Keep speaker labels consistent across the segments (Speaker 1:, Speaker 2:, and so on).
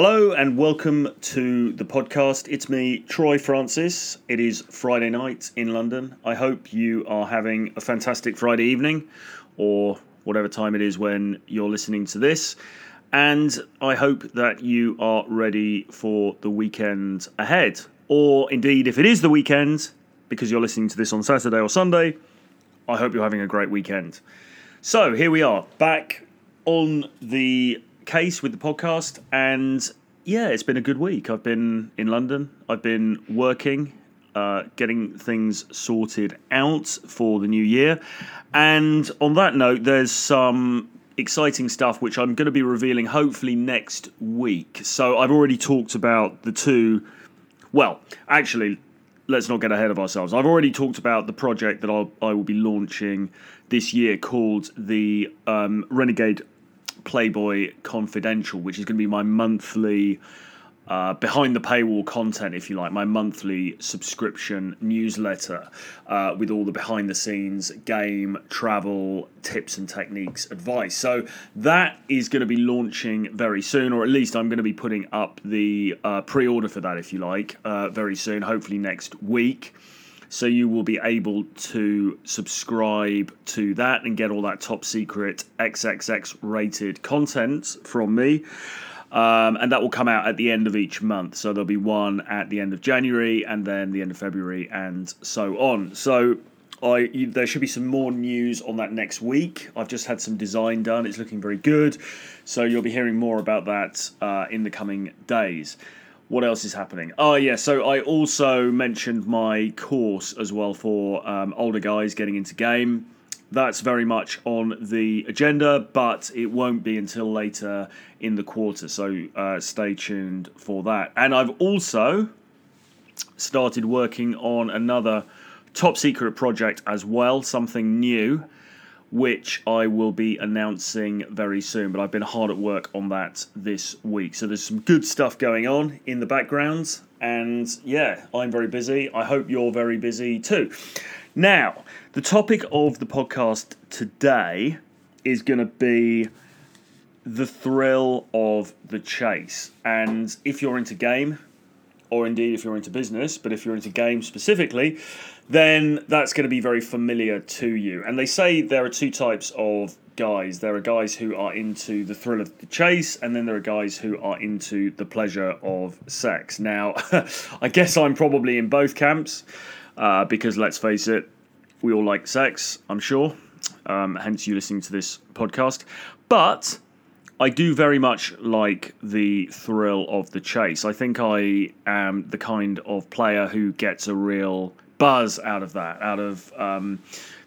Speaker 1: Hello and welcome to the podcast. It's me, Troy Francis. It is Friday night in London. I hope you are having a fantastic Friday evening or whatever time it is when you're listening to this. And I hope that you are ready for the weekend ahead. Or indeed, if it is the weekend, because you're listening to this on Saturday or Sunday, I hope you're having a great weekend. So here we are, back on the case with the podcast, and yeah, it's been a good week. I've been in London. I've been working, uh, getting things sorted out for the new year. And on that note, there's some exciting stuff which I'm going to be revealing hopefully next week. So I've already talked about the two. Well, actually, let's not get ahead of ourselves. I've already talked about the project that I'll, I will be launching this year called the um, Renegade Playboy Confidential, which is going to be my monthly uh, behind the paywall content, if you like, my monthly subscription newsletter uh, with all the behind the scenes game, travel, tips and techniques advice. So that is going to be launching very soon, or at least I'm going to be putting up the uh, pre order for that, if you like, uh, very soon, hopefully next week. So you will be able to subscribe to that and get all that top secret XXX rated content from me. Um, and that will come out at the end of each month. So there'll be one at the end of January, and then the end of February, and so on. So I you, there should be some more news on that next week. I've just had some design done; it's looking very good. So you'll be hearing more about that uh, in the coming days. What else is happening? Oh yeah, so I also mentioned my course as well for um, older guys getting into game that's very much on the agenda, but it won't be until later in the quarter. So uh, stay tuned for that. And I've also started working on another top secret project as well, something new, which I will be announcing very soon. But I've been hard at work on that this week. So there's some good stuff going on in the background. And yeah, I'm very busy. I hope you're very busy too. Now, the topic of the podcast today is going to be the thrill of the chase. And if you're into game, or indeed if you're into business, but if you're into games specifically, then that's going to be very familiar to you. And they say there are two types of guys there are guys who are into the thrill of the chase, and then there are guys who are into the pleasure of sex. Now, I guess I'm probably in both camps uh, because let's face it, we all like sex, I'm sure. Um, hence, you listening to this podcast. But I do very much like the thrill of the chase. I think I am the kind of player who gets a real buzz out of that, out of um,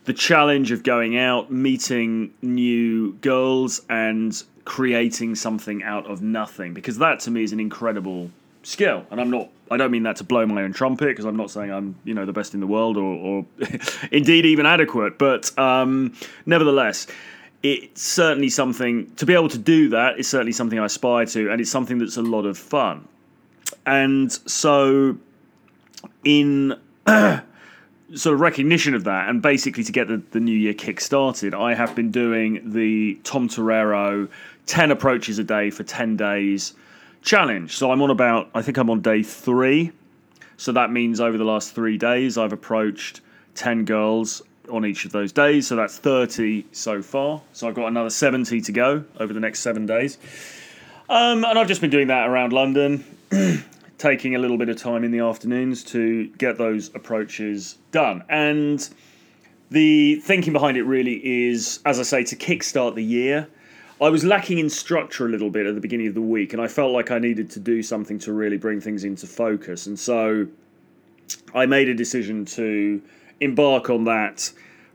Speaker 1: the challenge of going out, meeting new girls, and creating something out of nothing. Because that to me is an incredible skill, and I'm not. I don't mean that to blow my own trumpet because I'm not saying I'm you know the best in the world or, or indeed even adequate, but um, nevertheless. It's certainly something to be able to do that is certainly something I aspire to, and it's something that's a lot of fun. And so, in sort of recognition of that, and basically to get the, the new year kick started, I have been doing the Tom Torero 10 approaches a day for 10 days challenge. So I'm on about, I think I'm on day three. So that means over the last three days, I've approached 10 girls on each of those days. So that's 30 so far. So I've got another 70 to go over the next seven days. Um, and I've just been doing that around London, taking a little bit of time in the afternoons to get those approaches done. And the thinking behind it really is, as I say, to kickstart the year I was lacking in structure a little bit at the beginning of the week, and I felt like I needed to do something to really bring things into focus. And so I made a decision to embark on that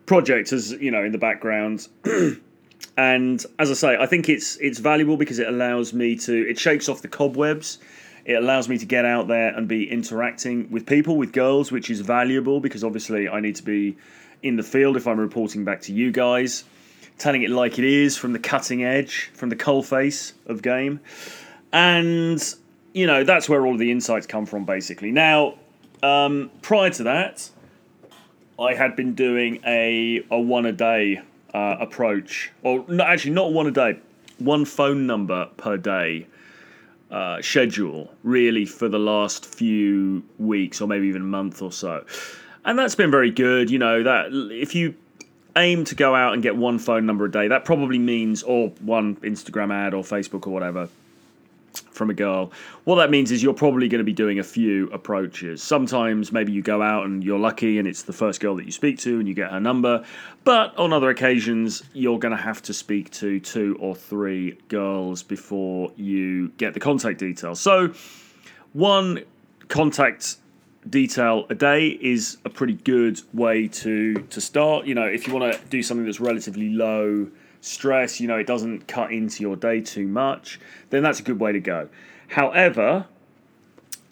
Speaker 1: project as you know in the background. and as I say, I think it's it's valuable because it allows me to it shakes off the cobwebs. It allows me to get out there and be interacting with people, with girls, which is valuable because obviously I need to be in the field if I'm reporting back to you guys telling it like it is from the cutting edge, from the coal face of game. And, you know, that's where all the insights come from, basically. Now, um, prior to that, I had been doing a, a one a day uh, approach, or actually not one a day, one phone number per day uh, schedule really for the last few weeks or maybe even a month or so. And that's been very good. You know, that if you aim to go out and get one phone number a day, that probably means, or one Instagram ad or Facebook or whatever from a girl. What that means is you're probably going to be doing a few approaches. Sometimes maybe you go out and you're lucky and it's the first girl that you speak to and you get her number. But on other occasions, you're going to have to speak to two or three girls before you get the contact details. So, one contact detail a day is a pretty good way to to start. You know, if you want to do something that's relatively low stress, you know, it doesn't cut into your day too much, then that's a good way to go. However,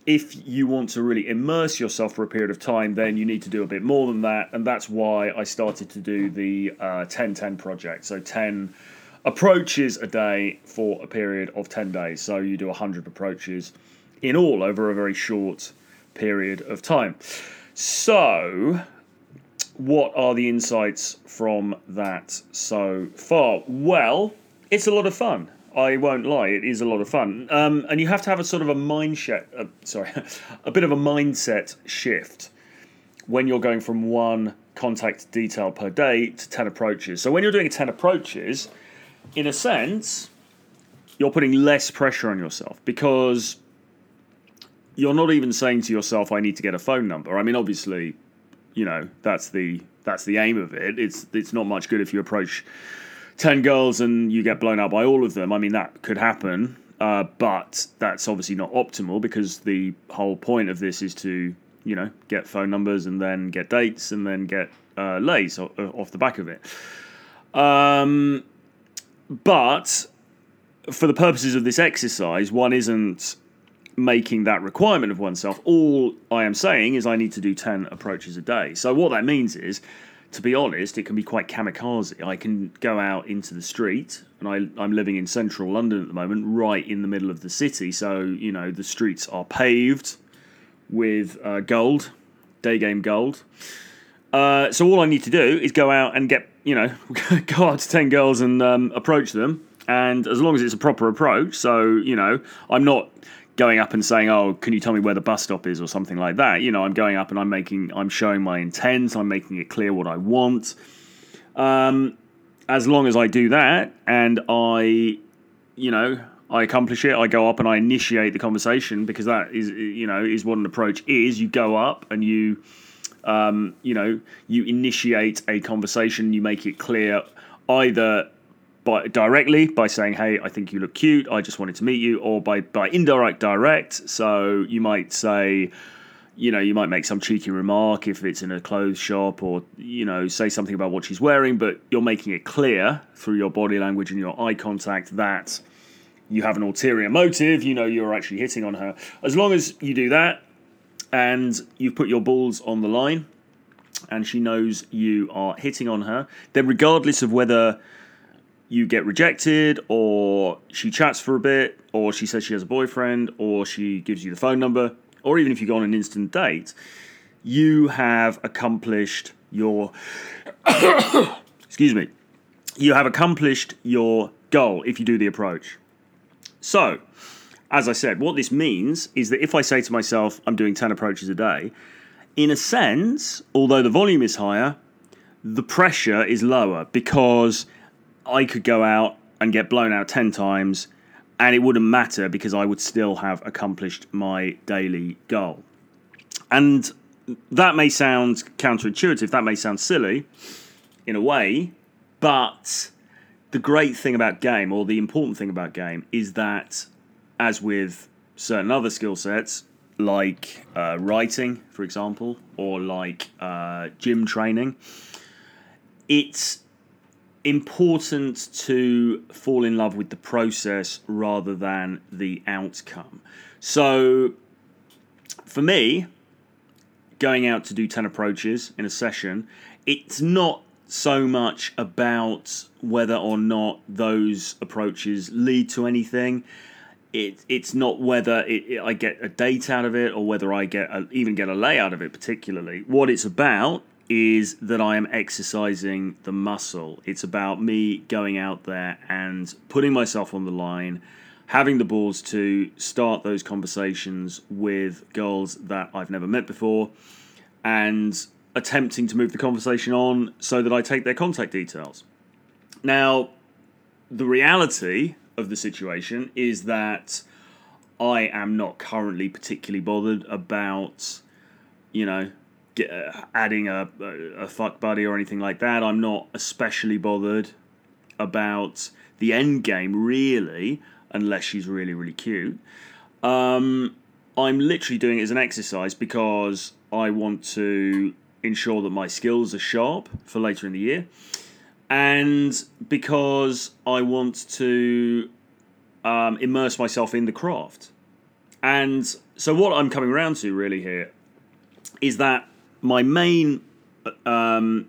Speaker 1: if you want to really immerse yourself for a period of time, then you need to do a bit more than that. And that's why I started to do the uh, 10 10 project. So 10 approaches a day for a period of 10 days. So you do 100 approaches in all over a very short period of time. So what are the insights from that so far? Well, it's a lot of fun. I won't lie, it is a lot of fun. Um, and you have to have a sort of a mindset, uh, sorry, a bit of a mindset shift when you're going from one contact detail per day to 10 approaches. So when you're doing 10 approaches, in a sense, you're putting less pressure on yourself because you're not even saying to yourself, I need to get a phone number. I mean, obviously, you know that's the that's the aim of it. It's it's not much good if you approach ten girls and you get blown out by all of them. I mean that could happen, uh, but that's obviously not optimal because the whole point of this is to you know get phone numbers and then get dates and then get uh, lays off the back of it. Um, but for the purposes of this exercise, one isn't making that requirement of oneself. All I am saying is I need to do 10 approaches a day. So, what that means is, to be honest, it can be quite kamikaze. I can go out into the street, and I, I'm living in central London at the moment, right in the middle of the city. So, you know, the streets are paved with uh, gold, day game gold. Uh, so, all I need to do is go out and get, you know, go out to 10 girls and um, approach them. And as long as it's a proper approach, so, you know, I'm not going up and saying, "Oh, can you tell me where the bus stop is?" or something like that. You know, I'm going up and I'm making, I'm showing my intent. I'm making it clear what I want. Um, as long as I do that and I, you know, I accomplish it, I go up and I initiate the conversation because that is, you know, is what an approach is. You go up and you, um, you know, you initiate a conversation. You make it clear either by directly by saying, "Hey, I think you look cute. I just wanted to meet you," or by by indirect direct. So you might say, you know, you might make some cheeky remark if it's in a clothes shop, or you know, say something about what she's wearing, but you're making it clear through your body language and your eye contact that you have an ulterior motive. You know, you're actually hitting on her. As long as you do that, and you've put your balls on the line, and she knows you are hitting on her, then regardless of whether you get rejected, or she chats for a bit, or she says she has a boyfriend, or she gives you the phone number, or even if you go on an instant date, you have accomplished your. excuse me. You have accomplished your goal if you do the approach. So, as I said, what this means is that if I say to myself, I'm doing 10 approaches a day, in a sense, although the volume is higher, the pressure is lower because I could go out and get blown out 10 times and it wouldn't matter because I would still have accomplished my daily goal. And that may sound counterintuitive, that may sound silly in a way, but the great thing about game, or the important thing about game, is that as with certain other skill sets, like uh, writing, for example, or like uh, gym training, it's important to fall in love with the process rather than the outcome. So, for me, going out to do 10 approaches in a session, it's not so much about whether or not those approaches lead to anything. It, it's not whether it, it, I get a date out of it or whether I get a, even get a lay out of it particularly. What it's about is that I am exercising the muscle. It's about me going out there and putting myself on the line, having the balls to start those conversations with girls that I've never met before and attempting to move the conversation on so that I take their contact details. Now, the reality of the situation is that I am not currently particularly bothered about, you know, adding a, a, a fuck buddy or anything like that. I'm not especially bothered about the end game, really, unless she's really, really cute. Um, I'm literally doing it as an exercise because I want to ensure that my skills are sharp for later in the year, and because I want to um, immerse myself in the craft. And so, what I'm coming around to really here is that my main, um,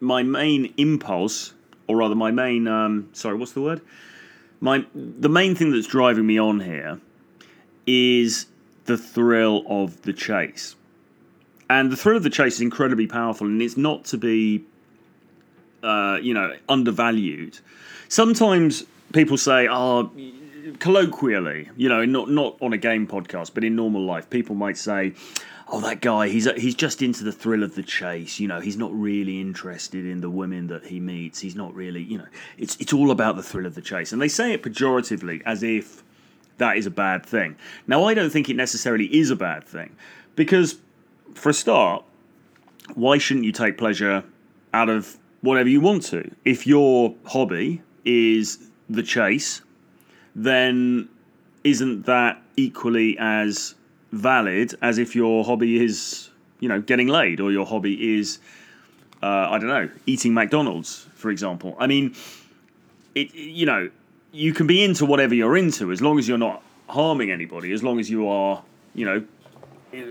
Speaker 1: my main impulse, or rather, my main, um, sorry, what's the word? My the main thing that's driving me on here is the thrill of the chase. And the thrill of the chase is incredibly powerful, and it's not to be, uh, you know, undervalued. Sometimes people say, "Oh, colloquially, you know, not not on a game podcast, but in normal life, people might say." Oh, that guy, he's uh, he's just into the thrill of the chase. You know, he's not really interested in the women that he meets. He's not really, you know, it's it's all about the thrill of the chase. And they say it pejoratively as if that is a bad thing. Now, I don't think it necessarily is a bad thing because for a start, why shouldn't you take pleasure out of whatever you want to? If your hobby is the chase, then isn't that equally as valid as if your hobby is, you know, getting laid or your hobby is, uh, I don't know, eating McDonald's, for example? I mean, it, you know, you can be into whatever you're into as long as you're not harming anybody, as long as you are, you know,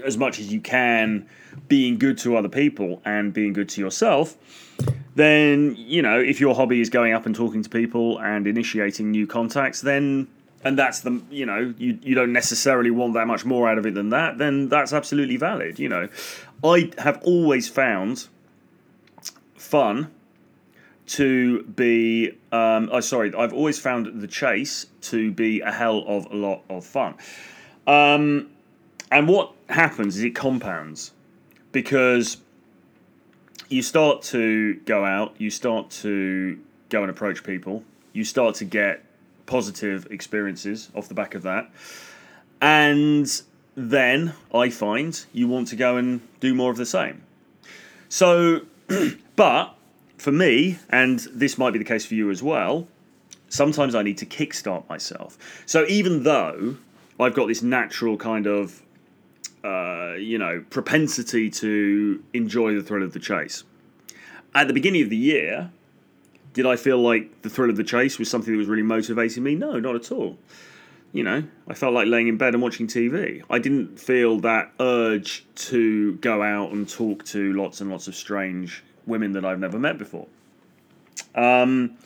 Speaker 1: as much as you can being good to other people and being good to yourself, then, you know, if your hobby is going up and talking to people and initiating new contacts, then and that's the you know you, you don't necessarily want that much more out of it than that then that's absolutely valid you know. I have always found fun to be um oh sorry i've always found the chase to be a hell of a lot of fun. Um and what happens is it compounds because you start to go out, you start to go and approach people, you start to get positive experiences off the back of that. And then I find you want to go and do more of the same. So, but for me, and this might be the case for you as well, sometimes I need to kickstart myself. So even though I've got this natural kind of uh, you know, propensity to enjoy the thrill of the chase. At the beginning of the year, did I feel like the thrill of the chase was something that was really motivating me? No, not at all. You know, I felt like laying in bed and watching TV. I didn't feel that urge to go out and talk to lots and lots of strange women that I've never met before. Um,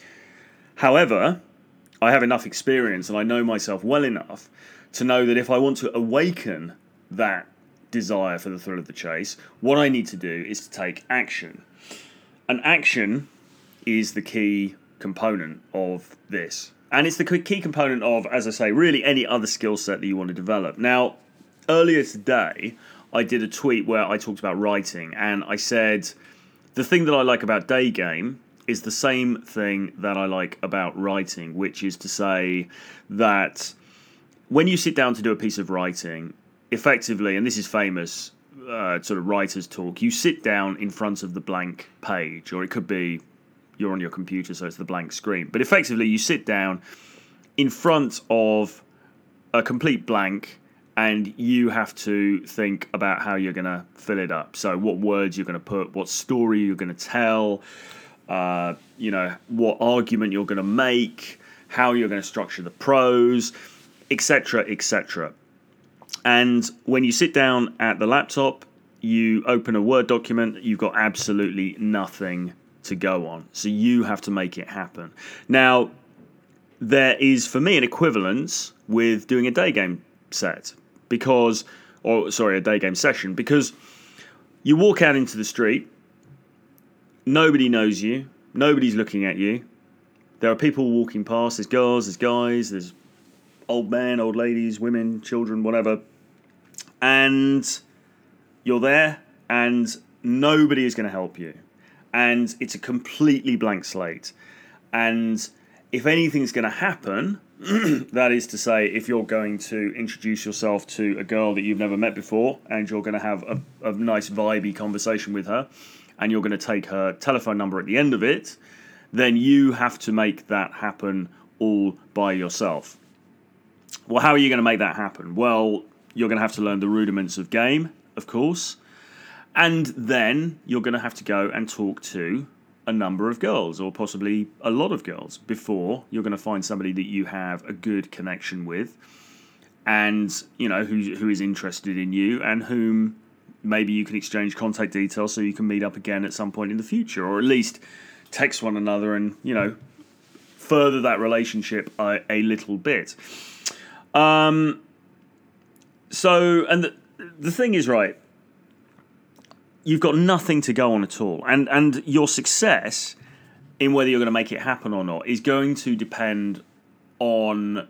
Speaker 1: however, I have enough experience and I know myself well enough to know that if I want to awaken that desire for the thrill of the chase. What I need to do is to take action. And action is the key component of this. And it's the key component of, as I say, really any other skill set that you want to develop. Now, earlier today, I did a tweet where I talked about writing, and I said the thing that I like about day game is the same thing that I like about writing, which is to say that when you sit down to do a piece of writing, effectively, and this is famous uh, sort of writers talk, you sit down in front of the blank page, or it could be you're on your computer, so it's the blank screen. But effectively, you sit down in front of a complete blank and you have to think about how you're going to fill it up. So, what words you're going to put, what story you're going to tell, uh, you know, what argument you're going to make, how you're going to structure the prose, etc., etc. And when you sit down at the laptop, you open a Word document, you've got absolutely nothing to go on. So you have to make it happen. Now, there is for me an equivalence with doing a day game set because, or sorry, a day game session because you walk out into the street, nobody knows you, nobody's looking at you. There are people walking past, there's girls, there's guys, there's old men, old ladies, women, children, whatever. And you're there, and nobody is going to help you. And it's a completely blank slate. And if anything's going to happen, that is to say, if you're going to introduce yourself to a girl that you've never met before and you're going to have a, a nice, vibey conversation with her and you're going to take her telephone number at the end of it, then you have to make that happen all by yourself. Well, how are you going to make that happen? Well, you're going to have to learn the rudiments of game, of course, and then you're going to have to go and talk to a number of girls, or possibly a lot of girls, before you're going to find somebody that you have a good connection with, and you know who who is interested in you, and whom maybe you can exchange contact details so you can meet up again at some point in the future, or at least text one another and you know further that relationship a, a little bit. Um, so, and the, the thing is, right, you've got nothing to go on at all. And, and your success in whether you're going to make it happen or not is going to depend on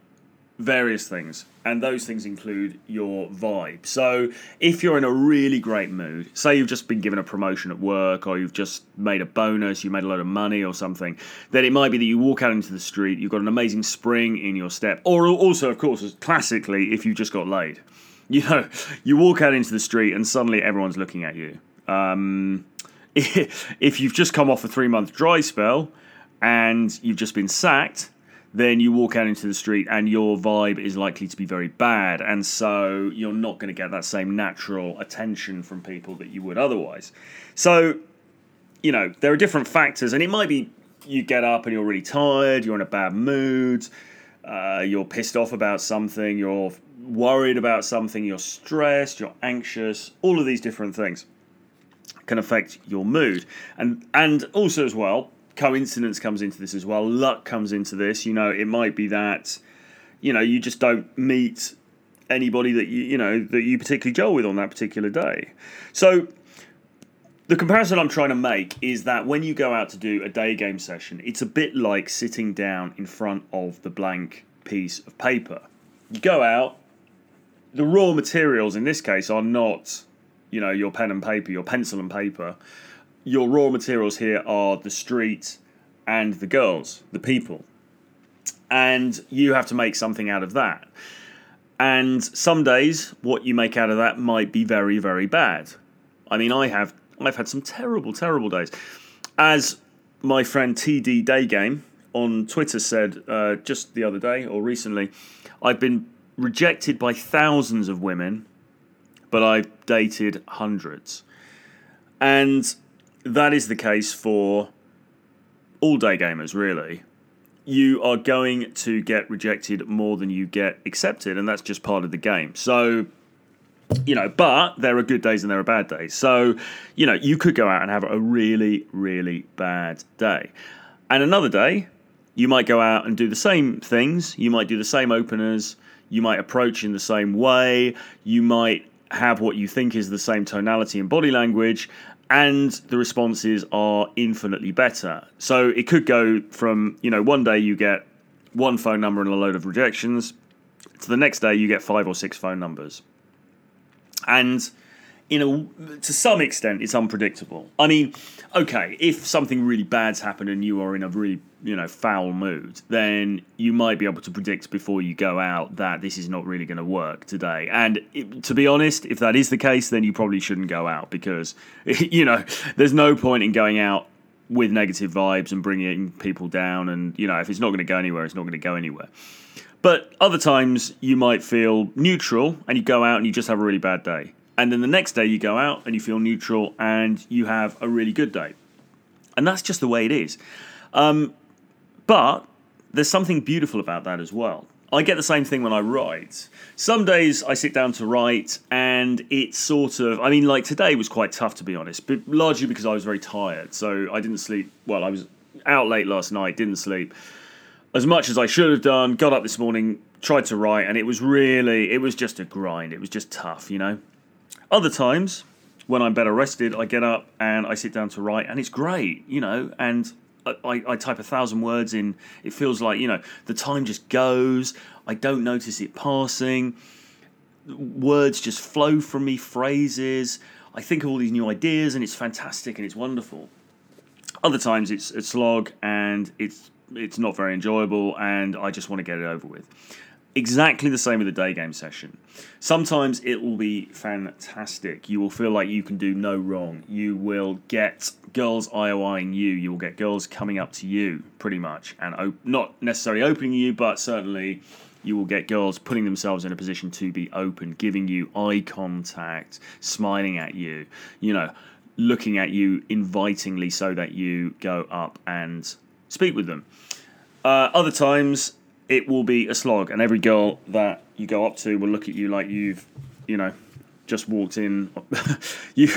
Speaker 1: various things, and those things include your vibe. So, if you're in a really great mood, say you've just been given a promotion at work, or you've just made a bonus, you made a lot of money, or something, then it might be that you walk out into the street, you've got an amazing spring in your step, or also, of course, classically, if you just got laid. You know, you walk out into the street and suddenly everyone's looking at you. Um, if you've just come off a three month dry spell and you've just been sacked, then you walk out into the street and your vibe is likely to be very bad. And so you're not going to get that same natural attention from people that you would otherwise. So, you know, there are different factors, and it might be you get up and you're really tired, you're in a bad mood, uh, you're pissed off about something, you're worried about something, you're stressed, you're anxious, all of these different things can affect your mood. And and also as well, coincidence comes into this as well. Luck comes into this. You know, it might be that you know you just don't meet anybody that you you know that you particularly gel with on that particular day. So the comparison I'm trying to make is that when you go out to do a day game session, it's a bit like sitting down in front of the blank piece of paper. You go out, the raw materials in this case are not, you know, your pen and paper, your pencil and paper your raw materials here are the street and the girls, the people. And you have to make something out of that. And some days, what you make out of that might be very, very bad. I mean, I have I've had some terrible, terrible days. As my friend TD Daygame on Twitter said uh, just the other day or recently, I've been rejected by thousands of women, but I've dated hundreds. And that is the case for all day gamers, really. You are going to get rejected more than you get accepted, and that's just part of the game. So, you know, but there are good days and there are bad days. So, you know, you could go out and have a really, really bad day. And another day, you might go out and do the same things. You might do the same openers. You might approach in the same way. You might have what you think is the same tonality and body language, and the responses are infinitely better. So it could go from, you know, one day you get one phone number and a load of rejections, to the next day you get five or six phone numbers. And in a to some extent it's unpredictable. I mean, okay, if something really bad's happened and you are in a really you know foul mood, then you might be able to predict before you go out that this is not really going to work today. And it, to be honest, if that is the case, then you probably shouldn't go out because you know there's no point in going out with negative vibes and bringing people down. And you know if it's not going to go anywhere, it's not going to go anywhere. But other times you might feel neutral and you go out and you just have a really bad day and then the next day you go out and you feel neutral and you have a really good day. And that's just the way it is. Um, but there's something beautiful about that as well. I get the same thing when I write. Some days I sit down to write and it's sort of, I mean, like today was quite tough to be honest, but largely because I was very tired. So I didn't sleep, well, I was out late last night, didn't sleep as much as I should have done, got up this morning, tried to write, and it was really, it was just a grind. It was just tough, you know? Other times, when I'm better rested, I get up and I sit down to write, and it's great, you know. And I, I type a thousand words in. It feels like you know the time just goes. I don't notice it passing. Words just flow from me. Phrases. I think of all these new ideas, and it's fantastic and it's wonderful. Other times it's a slog and it's it's not very enjoyable, and I just want to get it over with. Exactly the same with the day game session. Sometimes it will be fantastic. You will feel like you can do no wrong. You will get girls IOIing you. You will get girls coming up to you, pretty much, and op- not necessarily opening you, but certainly you will get girls putting themselves in a position to be open, giving you eye contact, smiling at you, you know, looking at you invitingly so that you go up and speak with them. Uh, other times it will be a slog, and every girl that you go up to will look at you like you've, you know, just walked in, you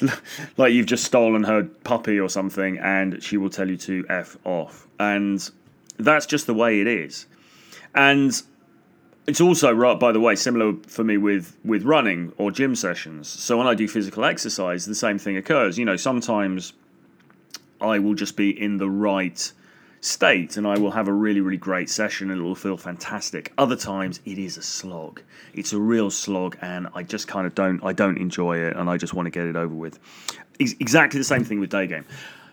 Speaker 1: like you've just stolen her puppy or something, and she will tell you to f off, and that's just the way it is, and it's also right by the way similar for me with with running or gym sessions. So when i do physical exercise the same thing occurs. You know sometimes i will just be in the right state and I will have a really, really great session and it will feel fantastic. Other times it is a slog. It's a real slog and I just kind of don't I don't enjoy it and I just want to get it over with. It's exactly the same thing with day game.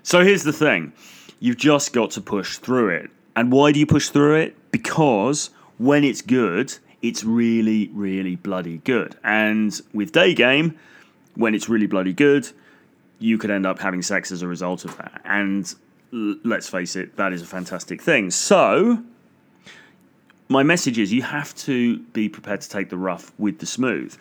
Speaker 1: So here's the thing. You've just got to push through it. And why do you push through it? Because when it's good, it's really, really bloody good. And with day game, when it's really bloody good, you could end up having sex as a result of that. And let's face it, that is a fantastic thing. So, my message is you have to be prepared to take the rough with the smooth.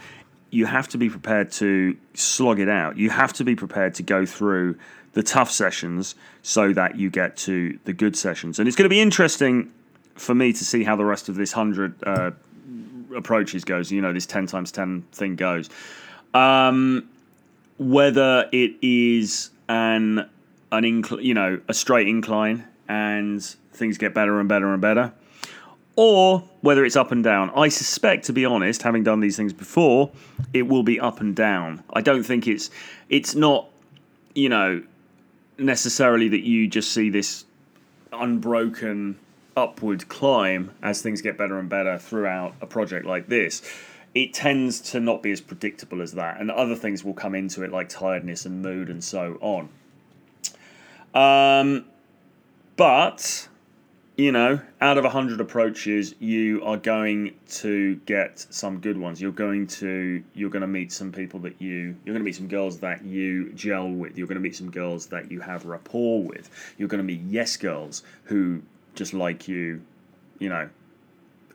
Speaker 1: You have to be prepared to slog it out. You have to be prepared to go through the tough sessions so that you get to the good sessions. And it's going to be interesting for me to see how the rest of this 100 uh, approaches goes, you know, this 10 times 10 thing goes. Um, whether it is an an incl- you know, a straight incline and things get better and better and better, or whether it's up and down. I suspect, to be honest, having done these things before, it will be up and down. I don't think it's it's not, you know, necessarily that you just see this unbroken upward climb as things get better and better throughout a project like this. It tends to not be as predictable as that, and other things will come into it like tiredness and mood and so on. Um, but you know, out of 100 approaches, you are going to get some good ones. You're going to you're going to meet some people that you you're going to meet some girls that you gel with. You're going to meet some girls that you have rapport with. You're going to meet yes girls who just like you, you know,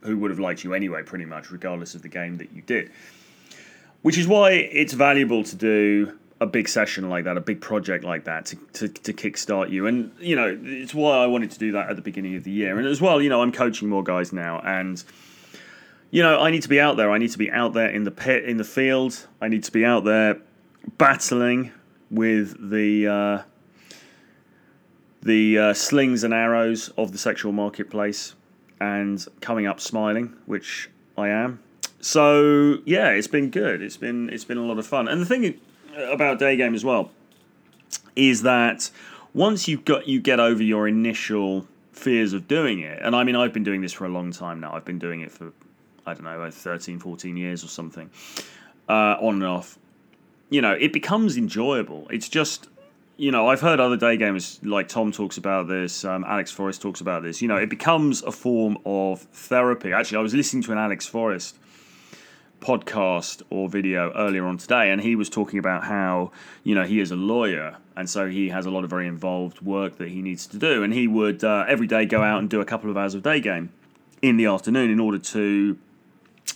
Speaker 1: who would have liked you anyway pretty much regardless of the game that you did. Which is why it's valuable to do a big session like that, a big project like that to, to, to kickstart you. And, you know, it's why I wanted to do that at the beginning of the year. And as well, you know, I'm coaching more guys now and you know, I need to be out there. I need to be out there in the pit, in the field. I need to be out there battling with the uh, the uh, slings and arrows of the sexual marketplace and coming up smiling, which I am. So yeah, it's been good. It's been it's been a lot of fun. And the thing about day game as well is that once you've got you get over your initial fears of doing it and i mean i've been doing this for a long time now. I've been doing it for i don't know 13 14 years or something uh, on and off. You know it becomes enjoyable. It's just you know i've heard other day gamers like tom talks about this um, alex forrest talks about this. You know it becomes a form of therapy. Actually i was listening to an alex forrest podcast or video earlier on today, and he was talking about how you know he is a lawyer, and so he has a lot of very involved work that he needs to do, and he would uh, every day go out and do a couple of hours of day game in the afternoon in order to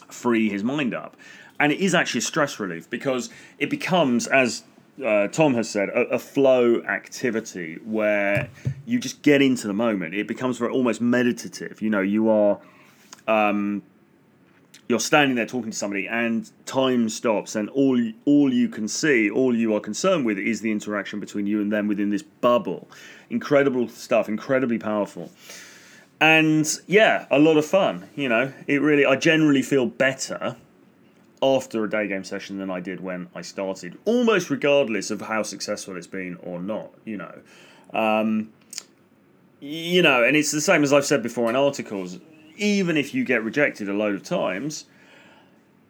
Speaker 1: free his mind up, and it is actually stress relief because it becomes as uh, Tom has said, a, a, flow activity where you just get into the moment. It becomes very almost meditative. You know, you are um, you're standing there talking to somebody and time stops and all all you can see all you are concerned with is the interaction between you and them within this bubble. Incredible stuff incredibly powerful. And yeah a lot of fun you know? It really i generally feel better after a day game session than i did when i started almost regardless of how successful it's been or not you know? Um, you know, and it's the same as I've said before in articles. Even if you get rejected a load of times,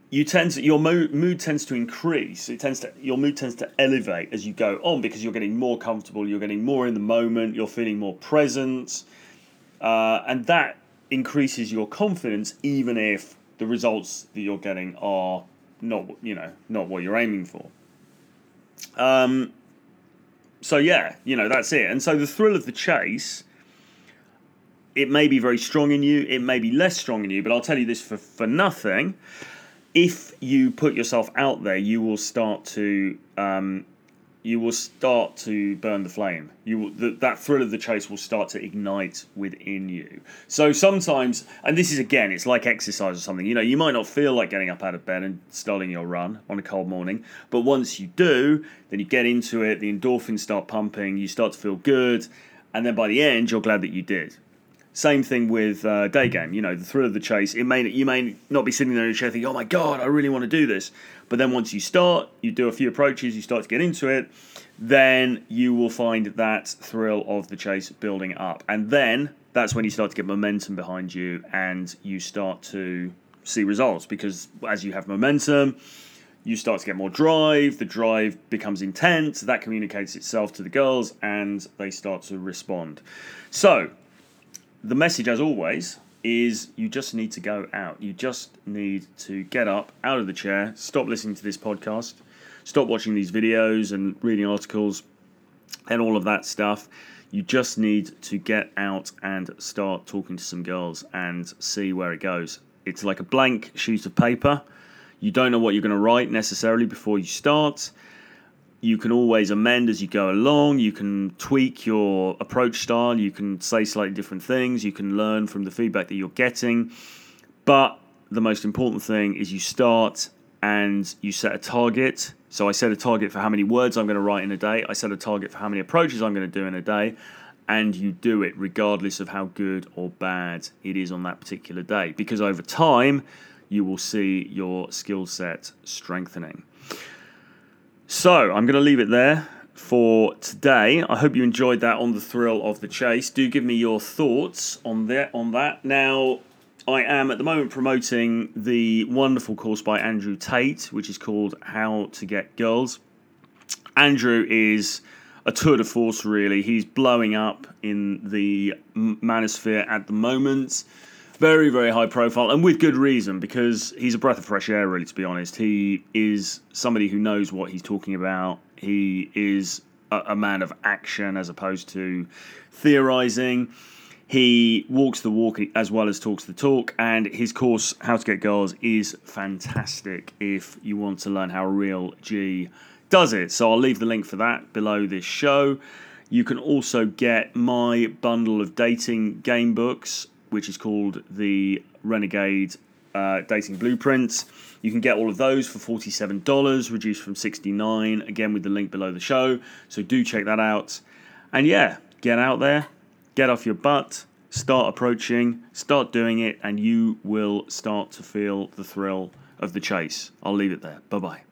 Speaker 1: you tend to your mood, tends to increase. It tends to your mood tends to elevate as you go on because you're getting more comfortable. You're getting more in the moment. You're feeling more present, uh, and that increases your confidence, even if the results that you're getting are not you know not what you're aiming for. Um, so yeah, you know that's it. And so the thrill of the chase, it may be very strong in you, it may be less strong in you, but I'll tell you this for for nothing. If you put yourself out there, you will start to um, you will start to burn the flame. You will, the, that thrill of the chase will start to ignite within you. So sometimes, and this is again, it's like exercise or something. You know, you might not feel like getting up out of bed and starting your run on a cold morning, but once you do, then you get into it. The endorphins start pumping. You start to feel good, and then by the end, you're glad that you did. Same thing with uh, day game. You know, the thrill of the chase. It may you may not be sitting there in a chair thinking, "Oh my god, I really want to do this," but then once you start, you do a few approaches, you start to get into it, then you will find that thrill of the chase building up, and then that's when you start to get momentum behind you, and you start to see results because as you have momentum. You start to get more drive, the drive becomes intense, that communicates itself to the girls, and they start to respond. So, the message, as always, is you just need to go out. You just need to get up out of the chair, stop listening to this podcast, stop watching these videos and reading articles and all of that stuff. You just need to get out and start talking to some girls and see where it goes. It's like a blank sheet of paper. You don't know what you're going to write necessarily before you start you can always amend as you go along. You can tweak your approach style. You can say slightly different things. You can learn from the feedback that you're getting. But the most important thing is you start and you set a target. So I set a target for how many words I'm going to write in a day. I set a target for how many approaches I'm going to do in a day. And you do it regardless of how good or bad it is on that particular day. Because over time, you will see your skill set strengthening. So I'm going to leave it there for today. I hope you enjoyed that on the thrill of the chase. Do give me your thoughts on that. On that now. I am at the moment promoting the wonderful course by Andrew Tate, which is called How to Get Girls. Andrew is a tour de force, really. He's blowing up in the manosphere at the moment very, very high profile, and with good reason, because he's a breath of fresh air, really, to be honest. He is somebody who knows what he's talking about. He is a, a man of action as opposed to theorizing. He walks the walk as well as talks the talk, and his course, How to Get Girls, is fantastic if you want to learn how real G does it. So I'll leave the link for that below this show. You can also get my bundle of dating game books which is called the Renegade uh, Dating Blueprint. You can get all of those for $47, reduced from 69, again with the link below the show. So do check that out. And yeah, get out there, get off your butt, start approaching, start doing it, and you will start to feel the thrill of the chase. I'll leave it there. Bye bye.